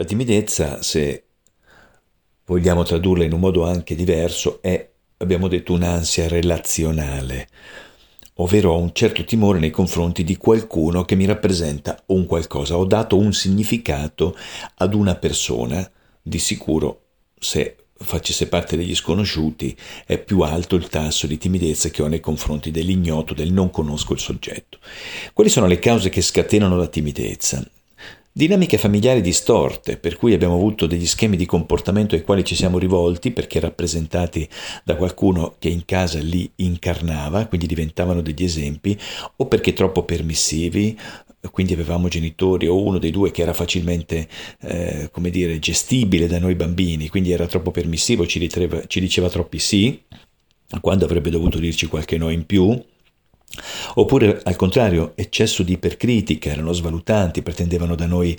La timidezza, se vogliamo tradurla in un modo anche diverso, è, abbiamo detto, un'ansia relazionale, ovvero ho un certo timore nei confronti di qualcuno che mi rappresenta un qualcosa. Ho dato un significato ad una persona, di sicuro se facesse parte degli sconosciuti, è più alto il tasso di timidezza che ho nei confronti dell'ignoto, del non conosco il soggetto. Quali sono le cause che scatenano la timidezza? Dinamiche familiari distorte, per cui abbiamo avuto degli schemi di comportamento ai quali ci siamo rivolti perché rappresentati da qualcuno che in casa li incarnava, quindi diventavano degli esempi, o perché troppo permissivi, quindi avevamo genitori o uno dei due che era facilmente, eh, come dire, gestibile da noi bambini, quindi era troppo permissivo, ci, ritreva, ci diceva troppi sì, quando avrebbe dovuto dirci qualche no in più Oppure al contrario, eccesso di ipercritica, erano svalutanti, pretendevano da noi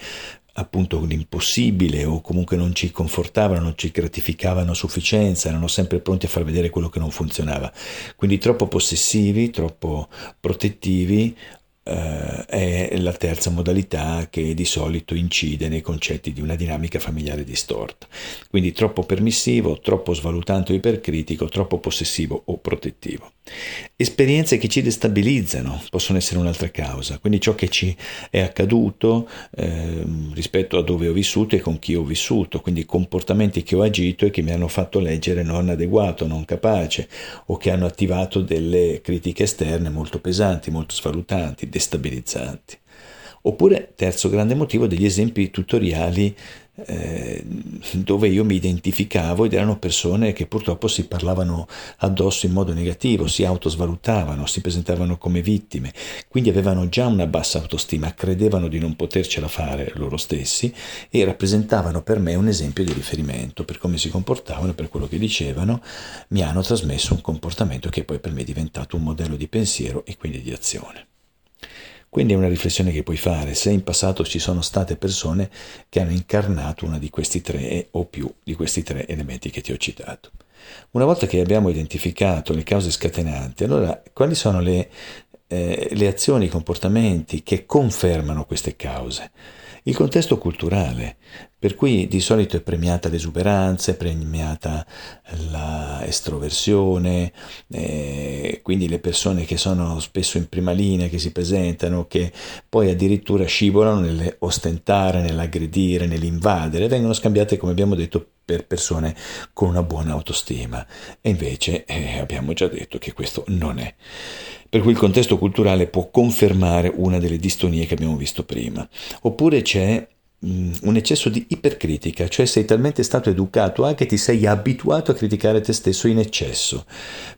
appunto l'impossibile o comunque non ci confortavano, non ci gratificavano a sufficienza, erano sempre pronti a far vedere quello che non funzionava. Quindi troppo possessivi, troppo protettivi eh, è la terza modalità che di solito incide nei concetti di una dinamica familiare distorta. Quindi troppo permissivo, troppo svalutante o ipercritico, troppo possessivo o protettivo. Esperienze che ci destabilizzano possono essere un'altra causa, quindi ciò che ci è accaduto eh, rispetto a dove ho vissuto e con chi ho vissuto, quindi comportamenti che ho agito e che mi hanno fatto leggere non adeguato, non capace o che hanno attivato delle critiche esterne molto pesanti, molto svalutanti, destabilizzanti. Oppure, terzo grande motivo, degli esempi tutoriali eh, dove io mi identificavo ed erano persone che purtroppo si parlavano addosso in modo negativo, si autosvalutavano, si presentavano come vittime, quindi avevano già una bassa autostima, credevano di non potercela fare loro stessi e rappresentavano per me un esempio di riferimento per come si comportavano, per quello che dicevano, mi hanno trasmesso un comportamento che poi per me è diventato un modello di pensiero e quindi di azione. Quindi è una riflessione che puoi fare se in passato ci sono state persone che hanno incarnato uno di questi tre o più di questi tre elementi che ti ho citato. Una volta che abbiamo identificato le cause scatenanti, allora quali sono le, eh, le azioni, i comportamenti che confermano queste cause? Il contesto culturale, per cui di solito è premiata l'esuberanza, è premiata l'estroversione, eh, quindi le persone che sono spesso in prima linea, che si presentano, che poi addirittura scivolano nell'ostentare, nell'aggredire, nell'invadere, vengono scambiate, come abbiamo detto, per persone con una buona autostima. E invece eh, abbiamo già detto che questo non è per cui il contesto culturale può confermare una delle distonie che abbiamo visto prima. Oppure c'è un eccesso di ipercritica, cioè sei talmente stato educato a che ti sei abituato a criticare te stesso in eccesso,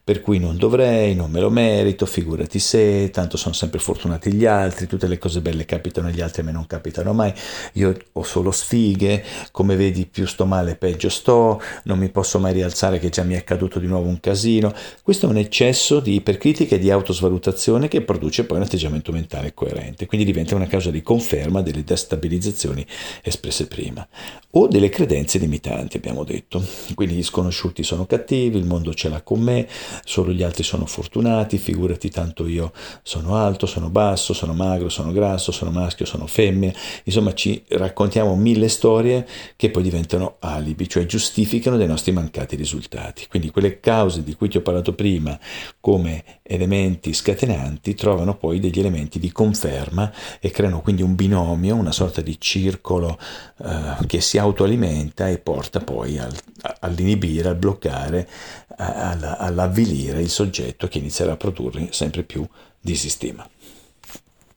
per cui non dovrei, non me lo merito, figurati se, tanto sono sempre fortunati gli altri, tutte le cose belle capitano agli altri, a me non capitano mai, io ho solo sfighe, come vedi più sto male peggio sto, non mi posso mai rialzare che già mi è accaduto di nuovo un casino. Questo è un eccesso di ipercritica e di autosvalutazione che produce poi un atteggiamento mentale coerente, quindi diventa una causa di conferma delle destabilizzazioni espresse prima, o delle credenze limitanti, abbiamo detto. Quindi gli sconosciuti sono cattivi, il mondo ce l'ha con me, solo gli altri sono fortunati, figurati tanto io sono alto, sono basso, sono magro, sono grasso, sono maschio, sono femmina. Insomma, ci raccontiamo mille storie che poi diventano alibi, cioè giustificano dei nostri mancati risultati. Quindi quelle cause di cui ti ho parlato prima come elementi scatenanti trovano poi degli elementi di conferma e creano quindi un binomio, una sorta di circolo circolo eh, che si autoalimenta e porta poi al, all'inibire, al bloccare, all'avvilire il soggetto che inizierà a produrre sempre più disistima.